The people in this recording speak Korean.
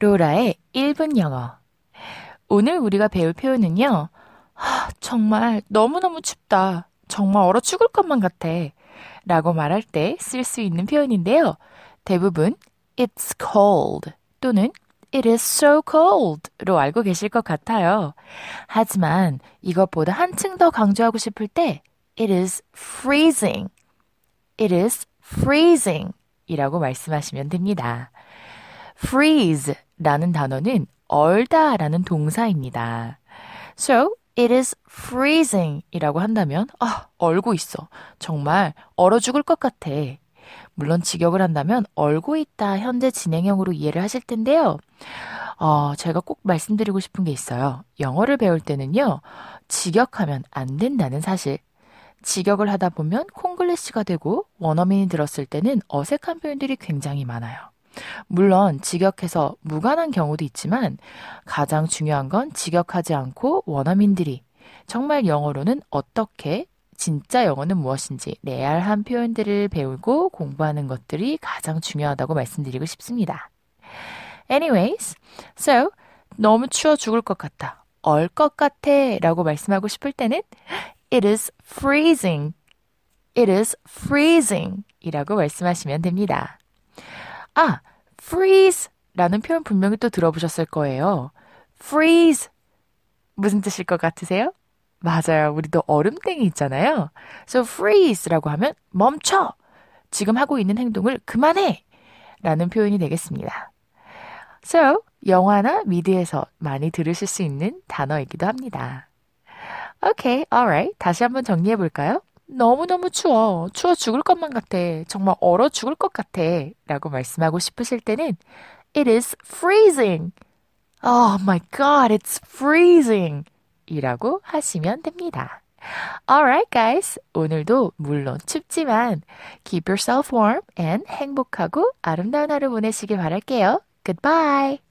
로라의 1분 영어. 오늘 우리가 배울 표현은요. 하, 정말 너무너무 춥다. 정말 얼어 죽을 것만 같아. 라고 말할 때 쓸 수 있는 표현인데요. 대부분 it's cold 또는 it is so cold 로 알고 계실 것 같아요. 하지만 이것보다 한층 더 강조하고 싶을 때 it is freezing. it is freezing 이라고 말씀하시면 됩니다. Freeze 라는 단어는 얼다 라는 동사입니다. So, it is freezing 이라고 한다면, 아, 얼고 있어. 정말 얼어 죽을 것 같아. 물론 직역을 한다면 얼고 있다 현재 진행형으로 이해를 하실 텐데요. 어, 제가 꼭 말씀드리고 싶은 게 있어요. 영어를 배울 때는요, 직역하면 안 된다는 사실. 직역을 하다 보면 콩글리시가 되고 원어민이 들었을 때는 어색한 표현들이 굉장히 많아요. 물론 직역해서 무관한 경우도 있지만 가장 중요한 건 직역하지 않고 원어민들이 정말 영어로는 어떻게 진짜 영어는 무엇인지 레알한 표현들을 배우고 공부하는 것들이 가장 중요하다고 말씀드리고 싶습니다. Anyways, so 너무 추워 죽을 것 같다. 얼 것 같아 라고 말씀하고 싶을 때는 It is freezing. It is freezing 이라고 말씀하시면 됩니다. 아, freeze 라는 표현 분명히 또 들어보셨을 거예요. freeze. 무슨 뜻일 것 같으세요? 맞아요. 우리도 얼음땡이 있잖아요. So freeze라고 하면 멈춰. 지금 하고 있는 행동을 그만해. 라는 표현이 되겠습니다. So, 영화나 미드에서 많이 들으실 수 있는 단어이기도 합니다. Okay, alright. 다시 한번 정리해 볼까요? 너무너무 추워. 추워 죽을 것만 같아. 정말 얼어 죽을 것 같아. 라고 말씀하고 싶으실 때는 It is freezing. Oh my god, it's freezing. 이라고 하시면 됩니다. Alright, guys. 오늘도 물론 춥지만 keep yourself warm and 행복하고 아름다운 하루 보내시길 바랄게요. Goodbye.